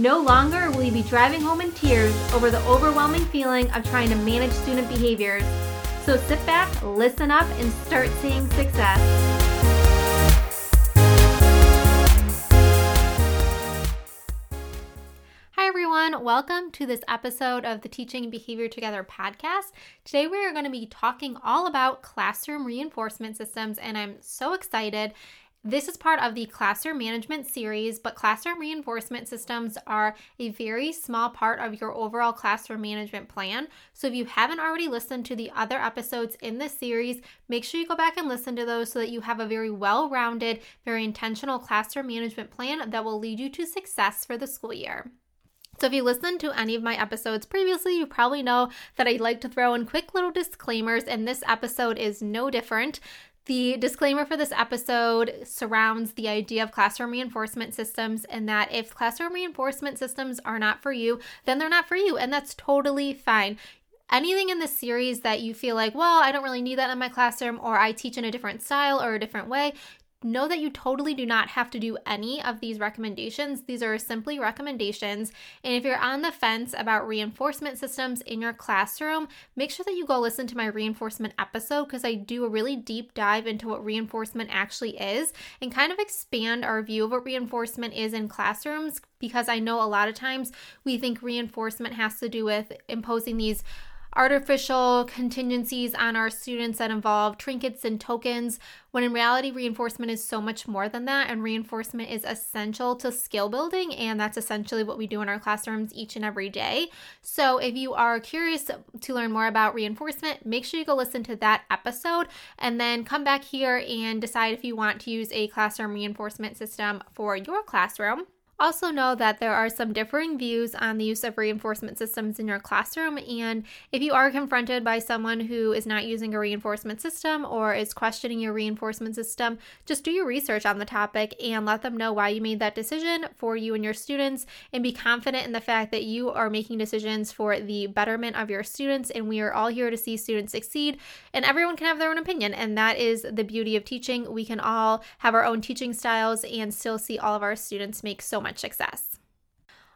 No longer will you be driving home in tears over the overwhelming feeling of trying to manage student behaviors. So sit back, listen up, and start seeing success. Hi, everyone. Welcome to this episode of the Teaching Behavior Together podcast. Today, we are going to be talking all about classroom reinforcement systems, and I'm so excited. This is part of the classroom management series, but classroom reinforcement systems are a very small part of your overall classroom management plan. So if you haven't already listened to the other episodes in this series, make sure you go back and listen to those so that you have a very well rounded, very intentional classroom management plan that will lead you to success for the school year. So, if you listened to any of my episodes previously, you probably know that I like to throw in quick little disclaimers, and this episode is no different. The disclaimer for this episode surrounds the idea of classroom reinforcement systems, and that if classroom reinforcement systems are not for you, then they're not for you, and that's totally fine. Anything in this series that you feel like, well, I don't really need that in my classroom, or I teach in a different style or a different way, know that you totally do not have to do any of these recommendations. These are simply recommendations. And if you're on the fence about reinforcement systems in your classroom, make sure that you go listen to my reinforcement episode because I do a really deep dive into what reinforcement actually is and kind of expand our view of what reinforcement is in classrooms because I know a lot of times we think reinforcement has to do with imposing these artificial contingencies on our students that involve trinkets and tokens, when in reality, reinforcement is so much more than that. And reinforcement is essential to skill building. And that's essentially what we do in our classrooms each and every day. So if you are curious to learn more about reinforcement, make sure you go listen to that episode and then come back here and decide if you want to use a classroom reinforcement system for your classroom. Also, know that there are some differing views on the use of reinforcement systems in your classroom. And if you are confronted by someone who is not using a reinforcement system or is questioning your reinforcement system, just do your research on the topic and let them know why you made that decision for you and your students. And be confident in the fact that you are making decisions for the betterment of your students. And we are all here to see students succeed. And everyone can have their own opinion. And that is the beauty of teaching. We can all have our own teaching styles and still see all of our students make so much much success.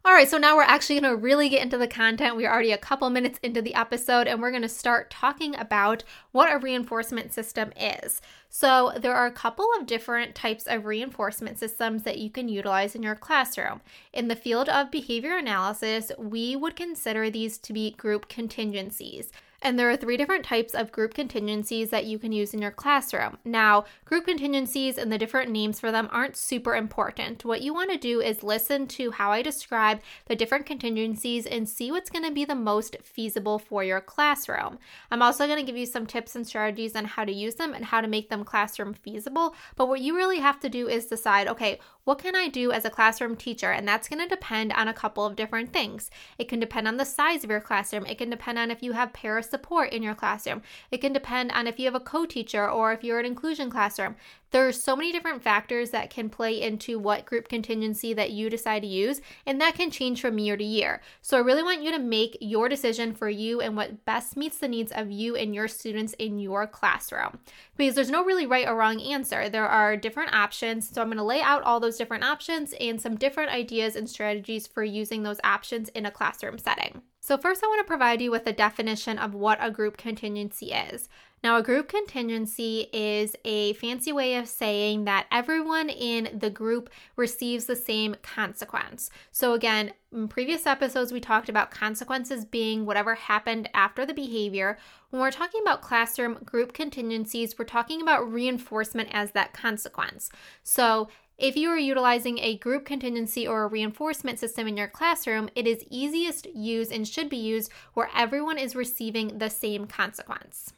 All right, so now we're actually going to really get into the content. We're already a couple minutes into the episode, and we're going to start talking about what a reinforcement system is. So, there are a couple of different types of reinforcement systems that you can utilize in your classroom. In the field of behavior analysis, we would consider these to be group contingencies. And there are three different types of group contingencies that you can use in your classroom. Now, group contingencies and the different names for them aren't super important. What you want to do is listen to how I describe the different contingencies and see what's going to be the most feasible for your classroom. I'm also going to give you some tips and strategies on how to use them and how to make them classroom feasible. But what you really have to do is decide okay, what can I do as a classroom teacher? And that's going to depend on a couple of different things. It can depend on the size of your classroom, it can depend on if you have paras support in your classroom. It can depend on if you have a co teacher or if you're an inclusion classroom. There are so many different factors that can play into what group contingency that you decide to use, and that can change from year to year. So I really want you to make your decision for you and what best meets the needs of you and your students in your classroom. Because there's no really right or wrong answer. There are different options. So I'm going to lay out all those different options and some different ideas and strategies for using those options in a classroom setting. So, first, I want to provide you with a definition of what a group contingency is. Now, a group contingency is a fancy way of saying that everyone in the group receives the same consequence. So, again, in previous episodes, we talked about consequences being whatever happened after the behavior. When we're talking about classroom group contingencies, we're talking about reinforcement as that consequence. So, if you are utilizing a group contingency or a reinforcement system in your classroom, it is easiest used and should be used where everyone is receiving the same consequence.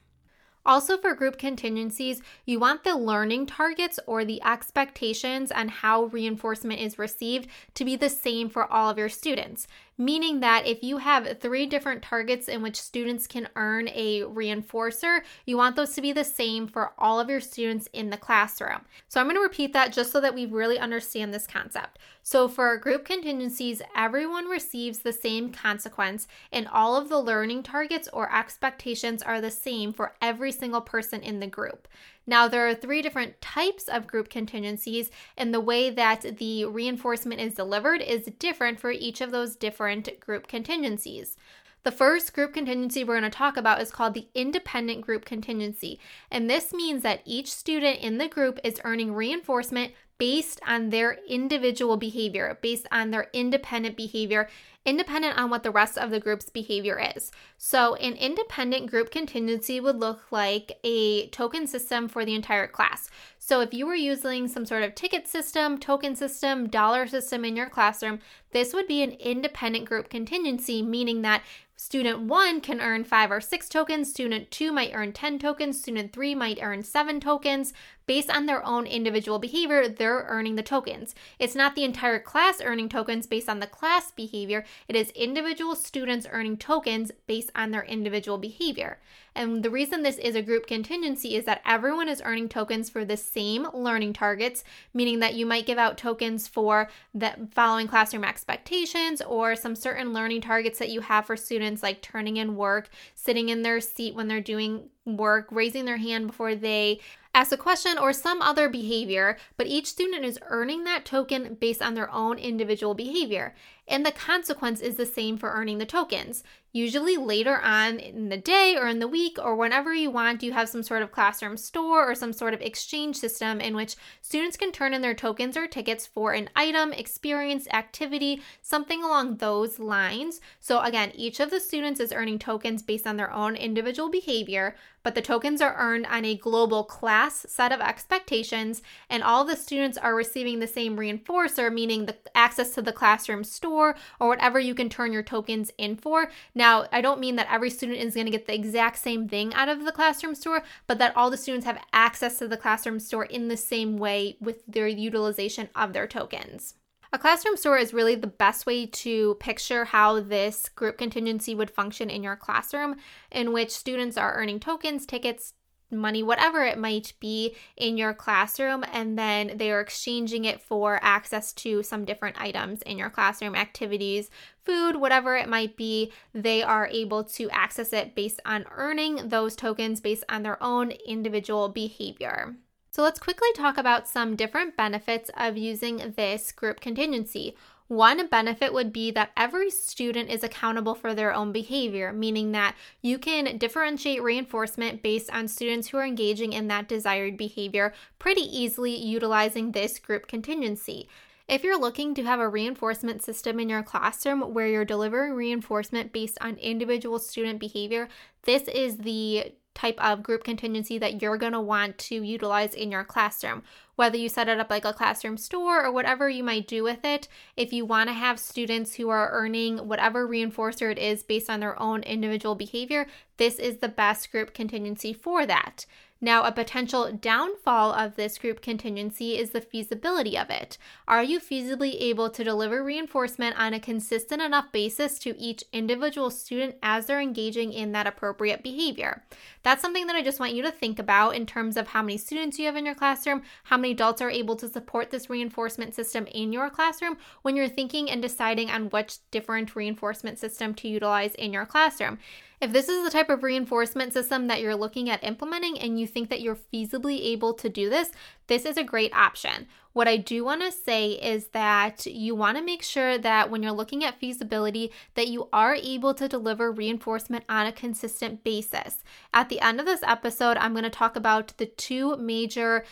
Also, for group contingencies, you want the learning targets or the expectations and how reinforcement is received to be the same for all of your students. Meaning that if you have three different targets in which students can earn a reinforcer, you want those to be the same for all of your students in the classroom. So I'm going to repeat that just so that we really understand this concept. So for group contingencies, everyone receives the same consequence, and all of the learning targets or expectations are the same for every single person in the group. Now, there are three different types of group contingencies, and the way that the reinforcement is delivered is different for each of those different group contingencies. The first group contingency we're going to talk about is called the independent group contingency. And this means that each student in the group is earning reinforcement based on their individual behavior, based on their independent behavior, independent on what the rest of the group's behavior is. So, an independent group contingency would look like a token system for the entire class. So, if you were using some sort of ticket system, token system, dollar system in your classroom, this would be an independent group contingency, meaning that Student 1 can earn 5 or 6 tokens, student 2 might earn 10 tokens, student 3 might earn 7 tokens. Based on their own individual behavior, they're earning the tokens. It's not the entire class earning tokens based on the class behavior, it is individual students earning tokens based on their individual behavior. And the reason this is a group contingency is that everyone is earning tokens for the same learning targets, meaning that you might give out tokens for the following classroom expectations or some certain learning targets that you have for students, like turning in work, sitting in their seat when they're doing work, raising their hand before they ask a question, or some other behavior, but each student is earning that token based on their own individual behavior. And the consequence is the same for earning the tokens. Usually later on in the day or in the week or whenever you want, you have some sort of classroom store or some sort of exchange system in which students can turn in their tokens or tickets for an item, experience, activity, something along those lines. So, again, each of the students is earning tokens based on their own individual behavior, but the tokens are earned on a global class set of expectations, and all the students are receiving the same reinforcer, meaning the access to the classroom store or whatever you can turn your tokens in for. Now, I don't mean that every student is going to get the exact same thing out of the classroom store, but that all the students have access to the classroom store in the same way with their utilization of their tokens. A classroom store is really the best way to picture how this group contingency would function in your classroom, in which students are earning tokens, tickets, money, whatever it might be in your classroom, and then they are exchanging it for access to some different items in your classroom, activities, food, whatever it might be. They are able to access it based on earning those tokens based on their own individual behavior. So let's quickly talk about some different benefits of using this group contingency. One benefit would be that every student is accountable for their own behavior, meaning that you can differentiate reinforcement based on students who are engaging in that desired behavior pretty easily utilizing this group contingency. If you're looking to have a reinforcement system in your classroom where you're delivering reinforcement based on individual student behavior, this is the type of group contingency that you're going to want to utilize in your classroom. Whether you set it up like a classroom store or whatever you might do with it, if you want to have students who are earning whatever reinforcer it is based on their own individual behavior, this is the best group contingency for that. Now, a potential downfall of this group contingency is the feasibility of it. Are you feasibly able to deliver reinforcement on a consistent enough basis to each individual student as they're engaging in that appropriate behavior? That's something that I just want you to think about in terms of how many students you have in your classroom, how many adults are able to support this reinforcement system in your classroom when you're thinking and deciding on which different reinforcement system to utilize in your classroom. If this is the type of reinforcement system that you're looking at implementing and you think that you're feasibly able to do this, this is a great option. What I do want to say is that you want to make sure that when you're looking at feasibility that you are able to deliver reinforcement on a consistent basis. At the end of this episode, I'm going to talk about the two major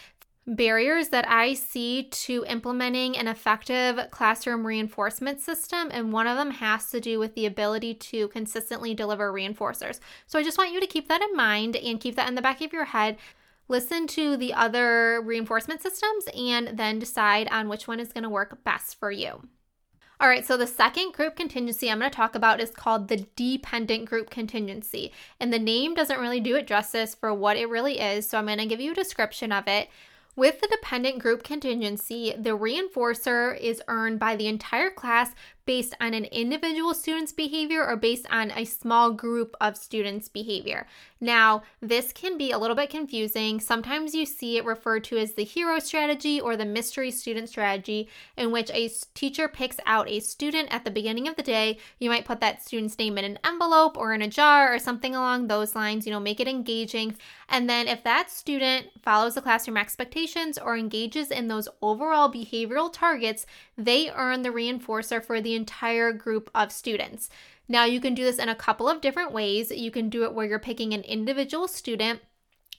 barriers that I see to implementing an effective classroom reinforcement system, and one of them has to do with the ability to consistently deliver reinforcers. So I just want you to keep that in mind and keep that in the back of your head. Listen to the other reinforcement systems and then decide on which one is going to work best for you. All right, so the second group contingency I'm going to talk about is called the dependent group contingency. And the name doesn't really do it justice for what it really is, so I'm going to give you a description of it. With the dependent group contingency, the reinforcer is earned by the entire class based on an individual student's behavior or based on a small group of students' behavior. Now, this can be a little bit confusing. Sometimes you see it referred to as the hero strategy or the mystery student strategy, in which a teacher picks out a student at the beginning of the day. You might put that student's name in an envelope or in a jar or something along those lines, you know, make it engaging. And then if that student follows the classroom expectations or engages in those overall behavioral targets, they earn the reinforcer for the entire group of students. Now, you can do this in a couple of different ways. You can do it where you're picking an individual student.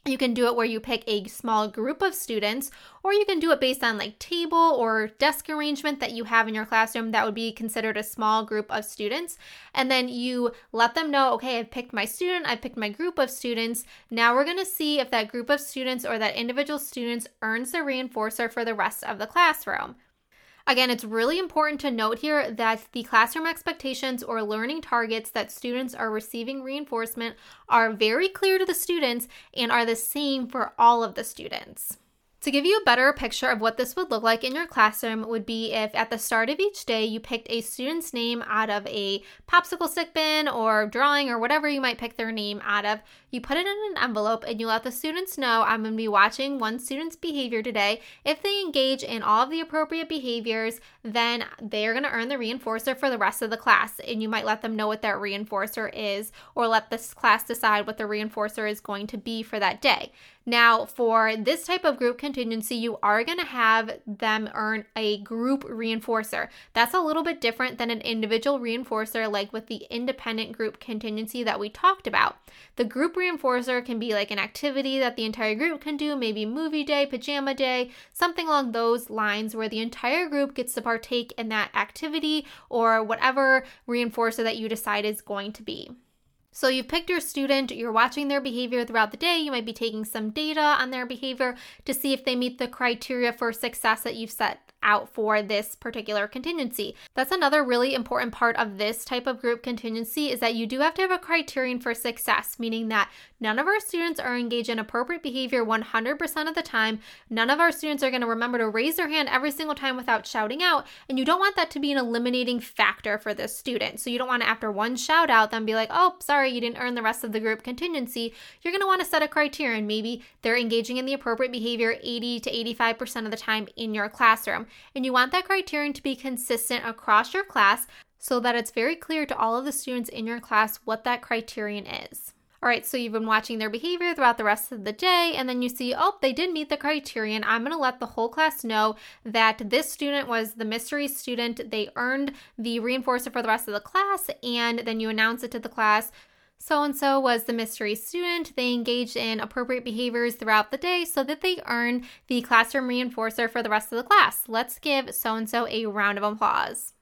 You can do it where you pick a small group of students, or you can do it based on like table or desk arrangement that you have in your classroom that would be considered a small group of students. And then you let them know, okay, I've picked my student, I've picked my group of students. Now we're gonna see if that group of students or that individual students earns the reinforcer for the rest of the classroom. Again, it's really important to note here that the classroom expectations or learning targets that students are receiving reinforcement are very clear to the students and are the same for all of the students. To give you a better picture of what this would look like in your classroom would be if at the start of each day you picked a student's name out of a popsicle stick bin or drawing or whatever you might pick their name out of. You put it in an envelope and you let the students know I'm going to be watching one student's behavior today. If they engage in all of the appropriate behaviors, then they're going to earn the reinforcer for the rest of the class. And you might let them know what that reinforcer is or let this class decide what the reinforcer is going to be for that day. Now, for this type of group contingency, you are going to have them earn a group reinforcer. That's a little bit different than an individual reinforcer, like with the independent group contingency that we talked about. The group reinforcer can be like an activity that the entire group can do, maybe movie day, pajama day, something along those lines, where the entire group gets to partake in that activity or whatever reinforcer that you decide is going to be. So you've picked your student, you're watching their behavior throughout the day, you might be taking some data on their behavior to see if they meet the criteria for success that you've set out for this particular contingency. That's another really important part of this type of group contingency is that you do have to have a criterion for success, meaning that none of our students are engaged in appropriate behavior 100% of the time. None of our students are going to remember to raise their hand every single time without shouting out, and you don't want that to be an eliminating factor for this student. So you don't want to after one shout out then be like, "Oh, sorry, you didn't earn the rest of the group contingency." You're going to want to set a criterion. Maybe they're engaging in the appropriate behavior 80 to 85% of the time in your classroom and you want that criterion to be consistent across your class so that it's very clear to all of the students in your class what that criterion is. All right, so you've been watching their behavior throughout the rest of the day, and then you see, oh, they did meet the criterion. I'm going to let the whole class know that this student was the mystery student. They earned the reinforcer for the rest of the class, and then you announce it to the class. So and so was the mystery student. They engaged in appropriate behaviors throughout the day so that they earned the classroom reinforcer for the rest of the class. Let's give so and so a round of applause.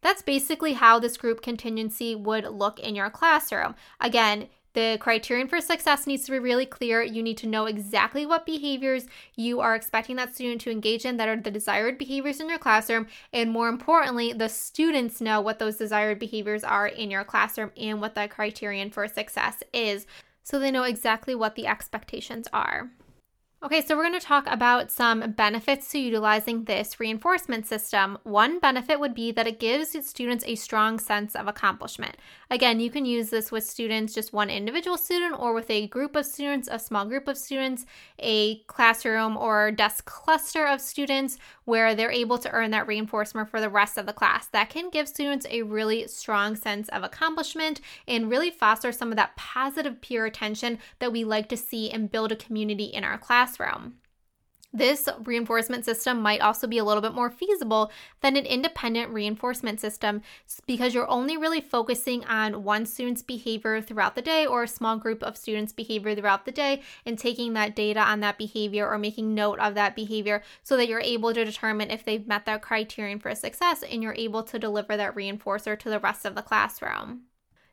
That's basically how this group contingency would look in your classroom. Again, the criterion for success needs to be really clear. You need to know exactly what behaviors you are expecting that student to engage in that are the desired behaviors in your classroom. And more importantly, the students know what those desired behaviors are in your classroom and what the criterion for success is. So they know exactly what the expectations are. Okay, so we're going to talk about some benefits to utilizing this reinforcement system. One benefit would be that it gives students a strong sense of accomplishment. Again, you can use this with students, just one individual student, or with a group of students, a small group of students, a classroom or desk cluster of students, where they're able to earn that reinforcement for the rest of the class. That can give students a really strong sense of accomplishment and really foster some of that positive peer attention that we like to see and build a community in our class This reinforcement system might also be a little bit more feasible than an independent reinforcement system because you're only really focusing on one student's behavior throughout the day or a small group of students' behavior throughout the day and taking that data on that behavior or making note of that behavior so that you're able to determine if they've met that criterion for success and you're able to deliver that reinforcer to the rest of the classroom.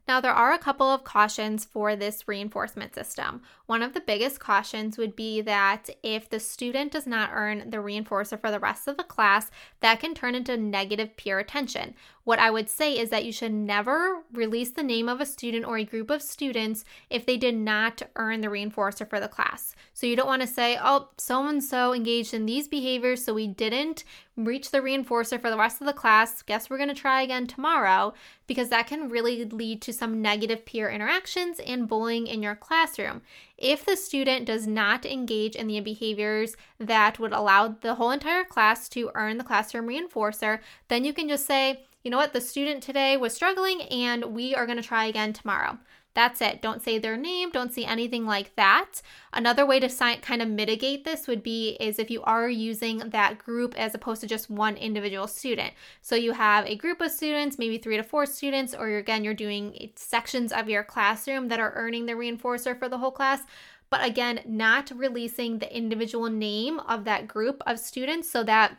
Now, there are a couple of cautions for this reinforcement system. One of the biggest cautions would be that if the student does not earn the reinforcer for the rest of the class, that can turn into negative peer attention. What I would say is that you should never release the name of a student or a group of students if they did not earn the reinforcer for the class. So you don't want to say, oh, so and so engaged in these behaviors, so we didn't reach the reinforcer for the rest of the class. Guess we're going to try again tomorrow because that can really lead to some negative peer interactions and bullying in your classroom. If the student does not engage in the behaviors that would allow the whole entire class to earn the classroom reinforcer, then you can just say, you know what, the student today was struggling and we are going to try again tomorrow. That's it. Don't say their name, don't say anything like that. Another way to kind of mitigate this would be is if you are using that group as opposed to just one individual student. So you have a group of students, maybe 3 to 4 students or you're, again you're doing sections of your classroom that are earning the reinforcer for the whole class but again, not releasing the individual name of that group of students so that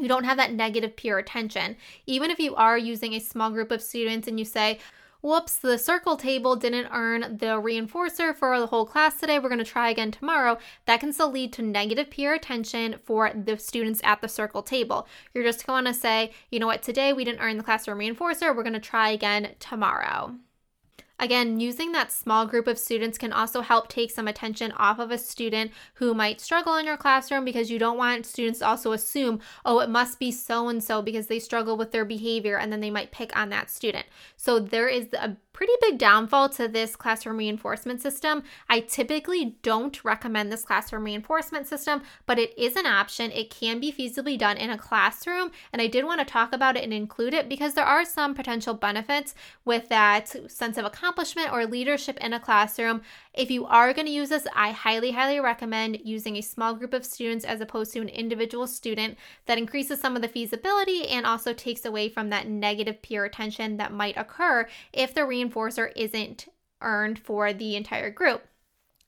you don't have that negative peer attention. Even if you are using a small group of students and you say, whoops, the circle table didn't earn the reinforcer for the whole class today. We're going to try again tomorrow. That can still lead to negative peer attention for the students at the circle table. You're just going to say, you know what, today we didn't earn the classroom reinforcer. We're going to try again tomorrow. Again, using that small group of students can also help take some attention off of a student who might struggle in your classroom because you don't want students to also assume, oh, it must be so and so because they struggle with their behavior and then they might pick on that student. So there is a pretty big downfall to this classroom reinforcement system. I typically don't recommend this classroom reinforcement system, but it is an option. It can be feasibly done in a classroom, and I did want to talk about it and include it because there are some potential benefits with that sense of accomplishment or leadership in a classroom. If you are going to use this, I highly, highly recommend using a small group of students as opposed to an individual student. That increases some of the feasibility and also takes away from that negative peer attention that might occur if the reinforcer isn't earned for the entire group.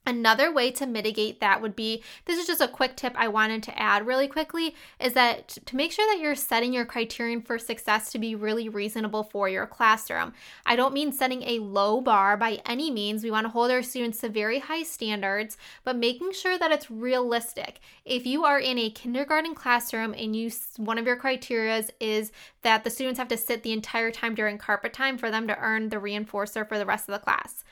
Another way to mitigate that would be this is just a quick tip I wanted to add really quickly is that to make sure that you're setting your criterion for success to be really reasonable for your classroom. I don't mean setting a low bar by any means. We want to hold our students to very high standards, but making sure that it's realistic. If you are in a kindergarten classroom and you one of your criterias is that the students have to sit the entire time during carpet time for them to earn the reinforcer for the rest of the class.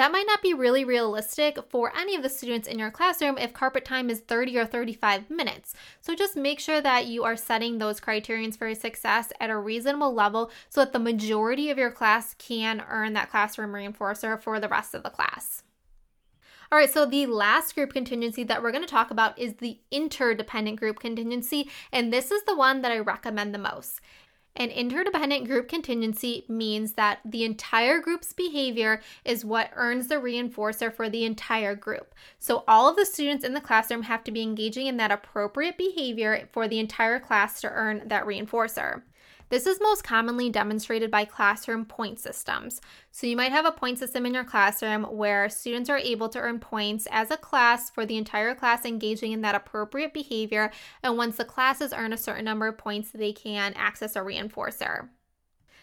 That might not be really realistic for any of the students in your classroom if carpet time is 30 or 35 minutes. So just make sure that you are setting those criterions for success at a reasonable level so that the majority of your class can earn that classroom reinforcer for the rest of the class. All right, so the last group contingency that we're going to talk about is the interdependent group contingency, and this is the one that I recommend the most. An interdependent group contingency means that the entire group's behavior is what earns the reinforcer for the entire group. So, all of the students in the classroom have to be engaging in that appropriate behavior for the entire class to earn that reinforcer. This is most commonly demonstrated by classroom point systems. So you might have a point system in your classroom where students are able to earn points as a class for the entire class engaging in that appropriate behavior. And once the classes earn a certain number of points, they can access a reinforcer.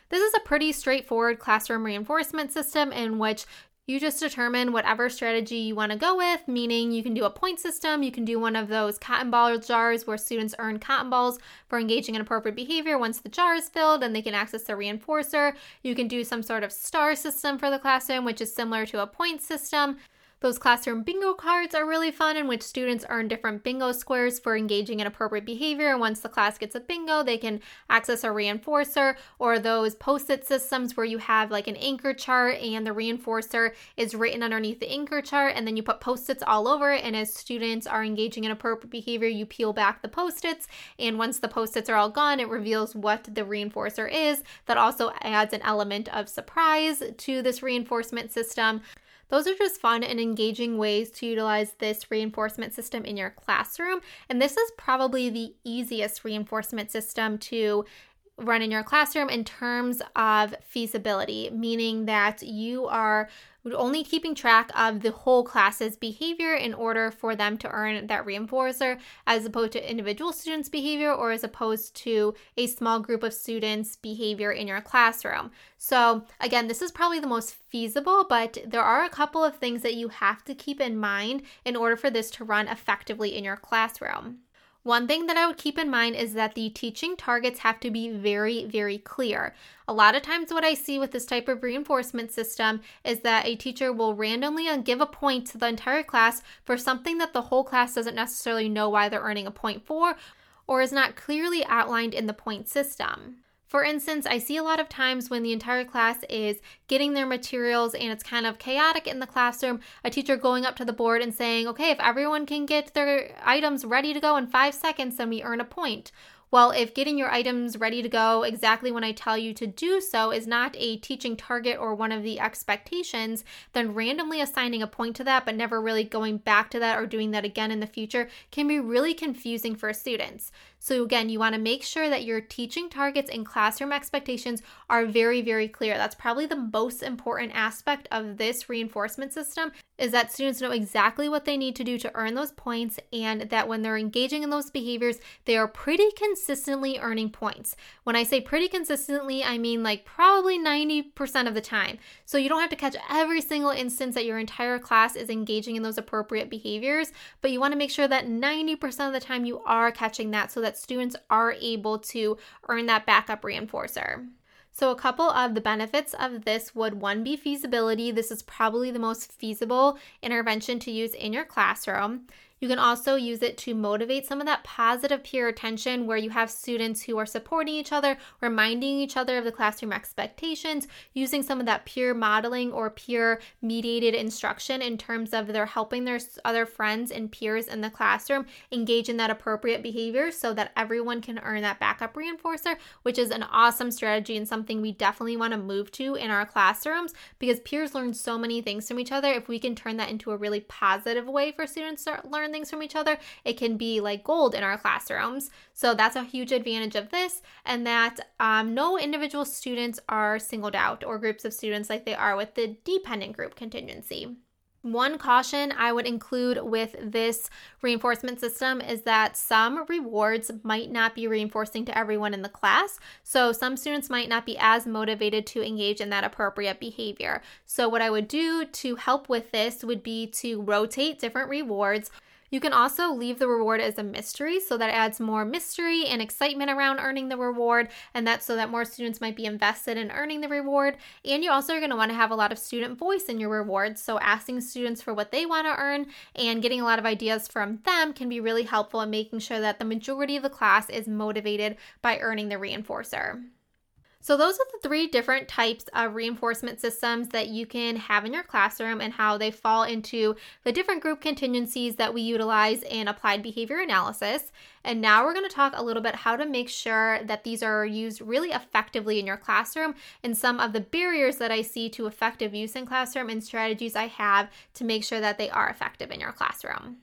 This is a pretty straightforward classroom reinforcement system in which you just determine whatever strategy you want to go with, meaning you can do a point system, you can do one of those cotton ball jars where students earn cotton balls for engaging in appropriate behavior once the jar is filled and they can access the reinforcer. You can do some sort of star system for the classroom, which is similar to a point system. Those classroom bingo cards are really fun, in which students earn different bingo squares for engaging in appropriate behavior. And once the class gets a bingo, they can access a reinforcer, or those post it systems where you have like an anchor chart and the reinforcer is written underneath the anchor chart, and then you put post its all over it. And as students are engaging in appropriate behavior, you peel back the post its. And once the post its are all gone, it reveals what the reinforcer is. That also adds an element of surprise to this reinforcement system. Those are just fun and engaging ways to utilize this reinforcement system in your classroom. And this is probably the easiest reinforcement system to run in your classroom in terms of feasibility, meaning that you are only keeping track of the whole class's behavior in order for them to earn that reinforcer, as opposed to individual students' behavior or as opposed to a small group of students' behavior in your classroom. So, again, this is probably the most feasible, but there are a couple of things that you have to keep in mind in order for this to run effectively in your classroom. One thing that I would keep in mind is that the teaching targets have to be very, very clear. A lot of times, what I see with this type of reinforcement system is that a teacher will randomly give a point to the entire class for something that the whole class doesn't necessarily know why they're earning a point for or is not clearly outlined in the point system. For instance, I see a lot of times when the entire class is getting their materials and it's kind of chaotic in the classroom, a teacher going up to the board and saying, okay, if everyone can get their items ready to go in five seconds, then we earn a point. Well, if getting your items ready to go exactly when I tell you to do so is not a teaching target or one of the expectations, then randomly assigning a point to that but never really going back to that or doing that again in the future can be really confusing for students. So, again, you want to make sure that your teaching targets and classroom expectations are very, very clear. That's probably the most important aspect of this reinforcement system is that students know exactly what they need to do to earn those points and that when they're engaging in those behaviors, they are pretty consistently earning points. When I say pretty consistently, I mean like probably 90% of the time. So you don't have to catch every single instance that your entire class is engaging in those appropriate behaviors, but you want to make sure that 90% of the time you are catching that so that students are able to earn that backup reinforcer. So, a couple of the benefits of this would one be feasibility. This is probably the most feasible intervention to use in your classroom. You can also use it to motivate some of that positive peer attention where you have students who are supporting each other, reminding each other of the classroom expectations, using some of that peer modeling or peer mediated instruction in terms of they're helping their other friends and peers in the classroom engage in that appropriate behavior so that everyone can earn that backup reinforcer, which is an awesome strategy and something we definitely want to move to in our classrooms because peers learn so many things from each other. If we can turn that into a really positive way for students to learn learn things from each other, it can be like gold in our classrooms. So that's a huge advantage of this, and that um, no individual students are singled out or groups of students like they are with the dependent group contingency. One caution I would include with this reinforcement system is that some rewards might not be reinforcing to everyone in the class. So, some students might not be as motivated to engage in that appropriate behavior. So, what I would do to help with this would be to rotate different rewards you can also leave the reward as a mystery, so that adds more mystery and excitement around earning the reward, and that's so that more students might be invested in earning the reward. And you also are going to want to have a lot of student voice in your rewards, so asking students for what they want to earn and getting a lot of ideas from them can be really helpful in making sure that the majority of the class is motivated by earning the reinforcer. So, those are the three different types of reinforcement systems that you can have in your classroom and how they fall into the different group contingencies that we utilize in applied behavior analysis. And now we're going to talk a little bit how to make sure that these are used really effectively in your classroom and some of the barriers that I see to effective use in classroom and strategies I have to make sure that they are effective in your classroom.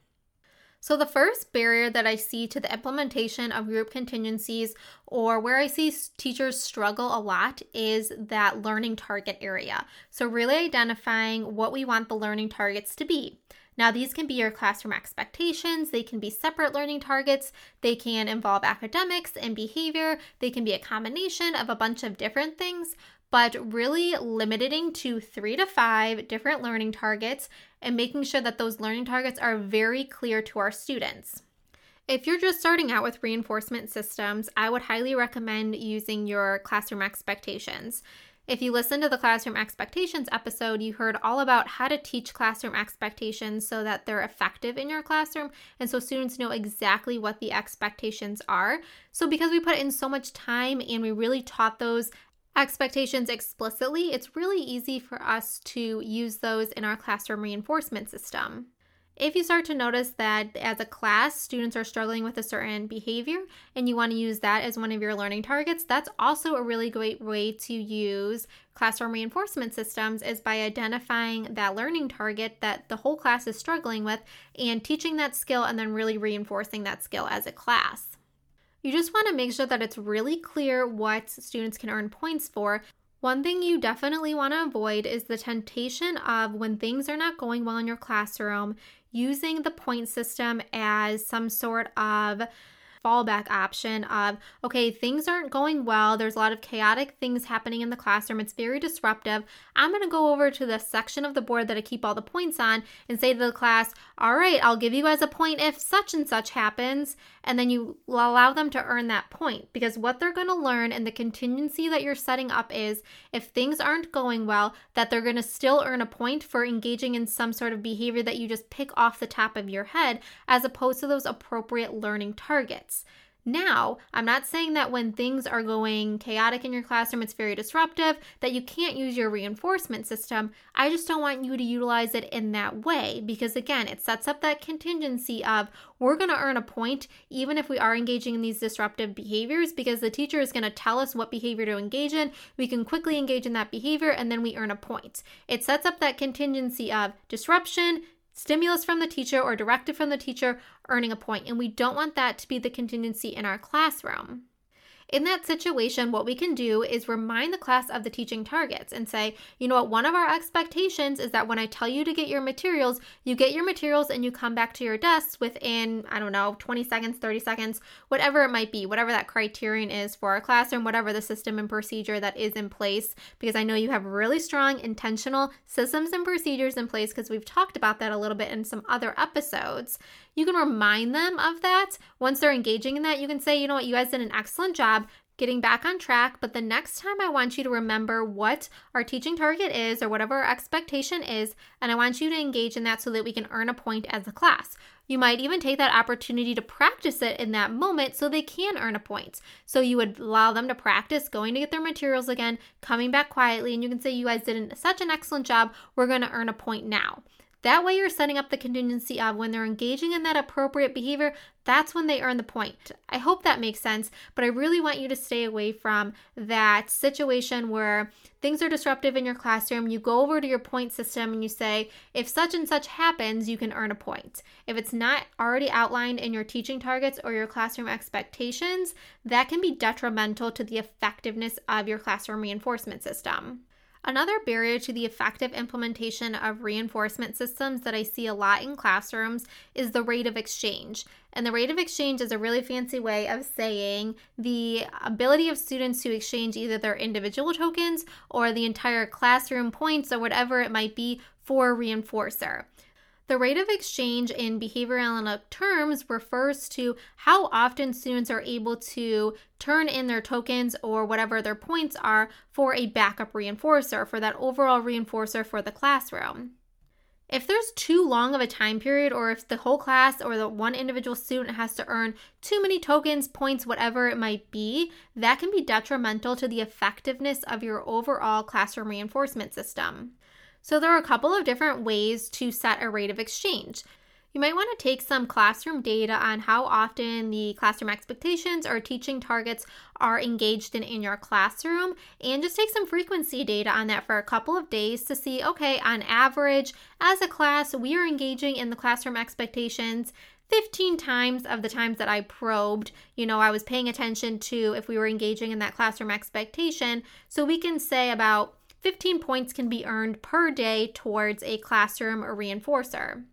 So, the first barrier that I see to the implementation of group contingencies, or where I see teachers struggle a lot, is that learning target area. So, really identifying what we want the learning targets to be. Now, these can be your classroom expectations, they can be separate learning targets, they can involve academics and behavior, they can be a combination of a bunch of different things but really limiting to three to five different learning targets and making sure that those learning targets are very clear to our students. If you're just starting out with reinforcement systems, I would highly recommend using your classroom expectations. If you listened to the classroom expectations episode, you heard all about how to teach classroom expectations so that they're effective in your classroom and so students know exactly what the expectations are. So, because we put in so much time and we really taught those expectations explicitly, it's really easy for us to use those in our classroom reinforcement system. If you start to notice that as a class, students are struggling with a certain behavior and you want to use that as one of your learning targets, that's also a really great way to use classroom reinforcement systems is by identifying that learning target that the whole class is struggling with and teaching that skill and then really reinforcing that skill as a class. You just want to make sure that it's really clear what students can earn points for. One thing you definitely want to avoid is the temptation of when things are not going well in your classroom, using the point system as some sort of fallback option of, okay, things aren't going well. There's a lot of chaotic things happening in the classroom. It's very disruptive. I'm going to go over to the section of the board that I keep all the points on and say to the class, all right, I'll give you guys a point if such and such happens. And then you allow them to earn that point because what they're going to learn and the contingency that you're setting up is if things aren't going well, that they're going to still earn a point for engaging in some sort of behavior that you just pick off the top of your head as opposed to those appropriate learning targets. Now, I'm not saying that when things are going chaotic in your classroom, it's very disruptive, that you can't use your reinforcement system. I just don't want you to utilize it in that way because, again, it sets up that contingency of we're going to earn a point even if we are engaging in these disruptive behaviors because the teacher is going to tell us what behavior to engage in. We can quickly engage in that behavior and then we earn a point. It sets up that contingency of disruption, stimulus from the teacher or directive from the teacher earning a point, and we don't want that to be the contingency in our classroom. In that situation, what we can do is remind the class of the teaching targets and say, you know what, one of our expectations is that when I tell you to get your materials, you get your materials and you come back to your desks within, I don't know, 20 seconds, 30 seconds, whatever it might be, whatever that criterion is for our classroom, whatever the system and procedure that is in place. Because I know you have really strong intentional systems and procedures in place because we've talked about that a little bit in some other episodes. You can remind them of that. Once they're engaging in that, you can say, you know what, you guys did an excellent job getting back on track. But the next time, I want you to remember what our teaching target is or whatever our expectation is, and I want you to engage in that so that we can earn a point as a class. You might even take that opportunity to practice it in that moment so they can earn a point. So you would allow them to practice going to get their materials again, coming back quietly, and you can say, You guys did such an excellent job. We're going to earn a point now. That way, you're setting up the contingency of when they're engaging in that appropriate behavior, that's when they earn the point. I hope that makes sense, but I really want you to stay away from that situation where things are disruptive in your classroom. You go over to your point system and you say, if such and such happens, you can earn a point. If it's not already outlined in your teaching targets or your classroom expectations, that can be detrimental to the effectiveness of your classroom reinforcement system. Another barrier to the effective implementation of reinforcement systems that I see a lot in classrooms is the rate of exchange. And the rate of exchange is a really fancy way of saying the ability of students to exchange either their individual tokens or the entire classroom points or whatever it might be for a reinforcer. The rate of exchange in behavioral terms refers to how often students are able to turn in their tokens or whatever their points are for a backup reinforcer, for that overall reinforcer for the classroom. If there's too long of a time period, or if the whole class or the one individual student has to earn too many tokens, points, whatever it might be, that can be detrimental to the effectiveness of your overall classroom reinforcement system. So there are a couple of different ways to set a rate of exchange. You might want to take some classroom data on how often the classroom expectations or teaching targets are engaged in in your classroom and just take some frequency data on that for a couple of days to see okay, on average, as a class, we are engaging in the classroom expectations 15 times of the times that I probed, you know, I was paying attention to if we were engaging in that classroom expectation. So we can say about 15 points can be earned per day towards a classroom or reinforcer.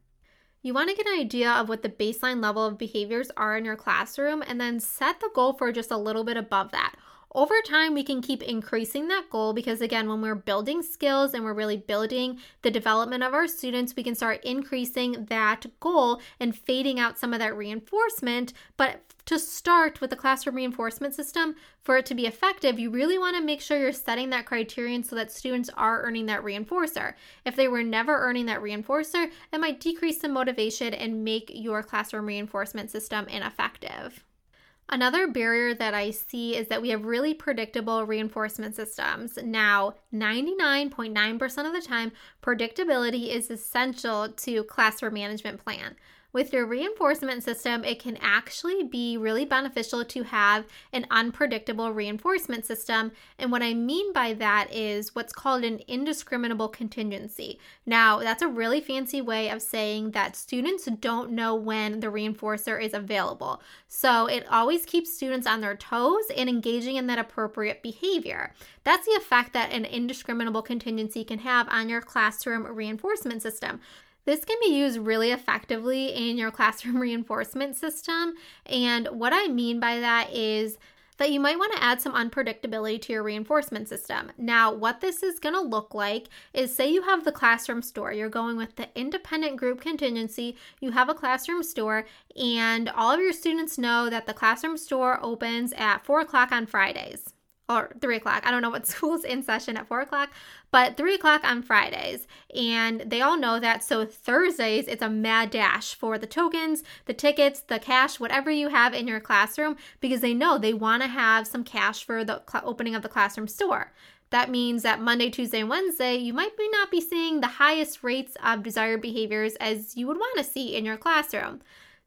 You want to get an idea of what the baseline level of behaviors are in your classroom and then set the goal for just a little bit above that. Over time, we can keep increasing that goal because, again, when we're building skills and we're really building the development of our students, we can start increasing that goal and fading out some of that reinforcement. But to start with the classroom reinforcement system, for it to be effective, you really want to make sure you're setting that criterion so that students are earning that reinforcer. If they were never earning that reinforcer, it might decrease the motivation and make your classroom reinforcement system ineffective. Another barrier that I see is that we have really predictable reinforcement systems. Now, 99.9% of the time, predictability is essential to classroom management plan. With your reinforcement system, it can actually be really beneficial to have an unpredictable reinforcement system. And what I mean by that is what's called an indiscriminable contingency. Now, that's a really fancy way of saying that students don't know when the reinforcer is available. So it always keeps students on their toes and engaging in that appropriate behavior. That's the effect that an indiscriminable contingency can have on your classroom reinforcement system. This can be used really effectively in your classroom reinforcement system. And what I mean by that is that you might want to add some unpredictability to your reinforcement system. Now, what this is going to look like is say you have the classroom store, you're going with the independent group contingency, you have a classroom store, and all of your students know that the classroom store opens at 4 o'clock on Fridays or three o'clock. I don't know what school's in session at four o'clock, but three o'clock on Fridays. And they all know that. So Thursdays, it's a mad dash for the tokens, the tickets, the cash, whatever you have in your classroom, because they know they want to have some cash for the cl- opening of the classroom store. That means that Monday, Tuesday, and Wednesday, you might be not be seeing the highest rates of desired behaviors as you would want to see in your classroom.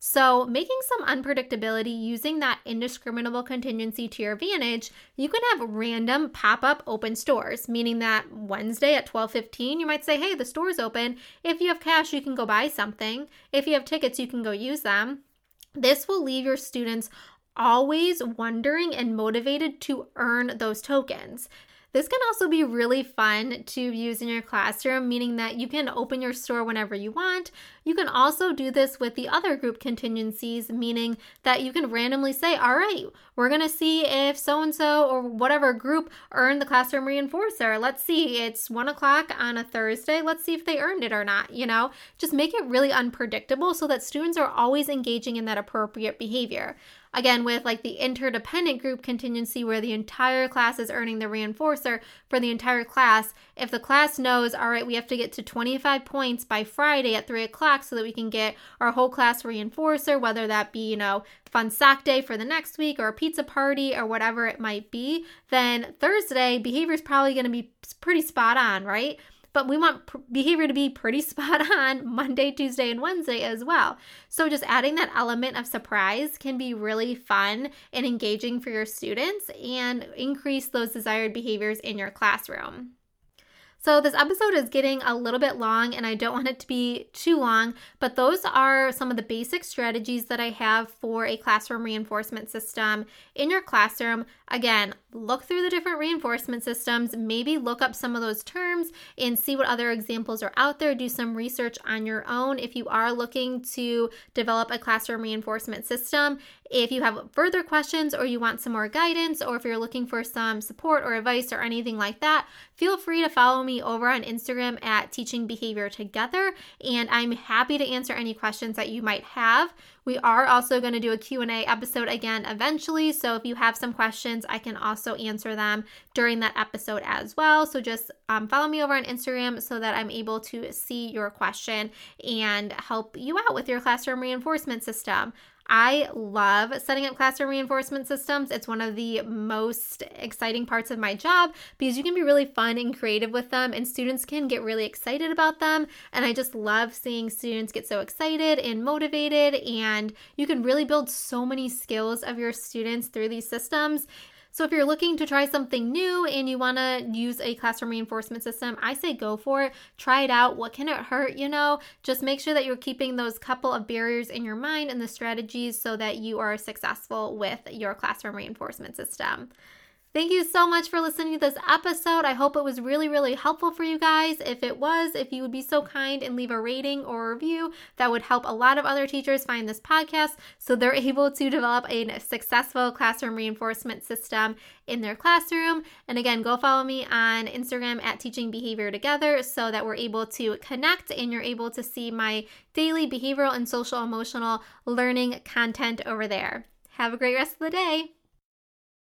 So, making some unpredictability using that indiscriminable contingency to your advantage, you can have random pop-up open stores, meaning that Wednesday at 12:15 you might say, "Hey, the store's open. If you have cash, you can go buy something. If you have tickets, you can go use them." This will leave your students always wondering and motivated to earn those tokens. This can also be really fun to use in your classroom, meaning that you can open your store whenever you want. You can also do this with the other group contingencies, meaning that you can randomly say, All right, we're going to see if so and so or whatever group earned the classroom reinforcer. Let's see, it's one o'clock on a Thursday. Let's see if they earned it or not. You know, just make it really unpredictable so that students are always engaging in that appropriate behavior. Again, with like the interdependent group contingency where the entire class is earning the reinforcer for the entire class, if the class knows, all right, we have to get to 25 points by Friday at 3 o'clock so that we can get our whole class reinforcer, whether that be, you know, fun sock day for the next week or a pizza party or whatever it might be, then Thursday behavior is probably going to be pretty spot on, right? But we want pr- behavior to be pretty spot on Monday, Tuesday, and Wednesday as well. So just adding that element of surprise can be really fun and engaging for your students and increase those desired behaviors in your classroom. So, this episode is getting a little bit long and I don't want it to be too long, but those are some of the basic strategies that I have for a classroom reinforcement system in your classroom. Again, look through the different reinforcement systems, maybe look up some of those terms and see what other examples are out there. Do some research on your own if you are looking to develop a classroom reinforcement system. If you have further questions or you want some more guidance, or if you're looking for some support or advice or anything like that, feel free to follow me over on Instagram at Teaching Behavior Together, and I'm happy to answer any questions that you might have. We are also going to do a Q&A episode again eventually, so if you have some questions, I can also answer them during that episode as well. So just um, follow me over on Instagram so that I'm able to see your question and help you out with your classroom reinforcement system. I love setting up classroom reinforcement systems. It's one of the most exciting parts of my job because you can be really fun and creative with them, and students can get really excited about them. And I just love seeing students get so excited and motivated, and you can really build so many skills of your students through these systems. So if you're looking to try something new and you want to use a classroom reinforcement system, I say go for it. Try it out. What can it hurt? You know, just make sure that you're keeping those couple of barriers in your mind and the strategies so that you are successful with your classroom reinforcement system. Thank you so much for listening to this episode. I hope it was really, really helpful for you guys. If it was, if you would be so kind and leave a rating or a review, that would help a lot of other teachers find this podcast so they're able to develop a successful classroom reinforcement system in their classroom. And again, go follow me on Instagram at Teaching Behavior Together so that we're able to connect and you're able to see my daily behavioral and social emotional learning content over there. Have a great rest of the day.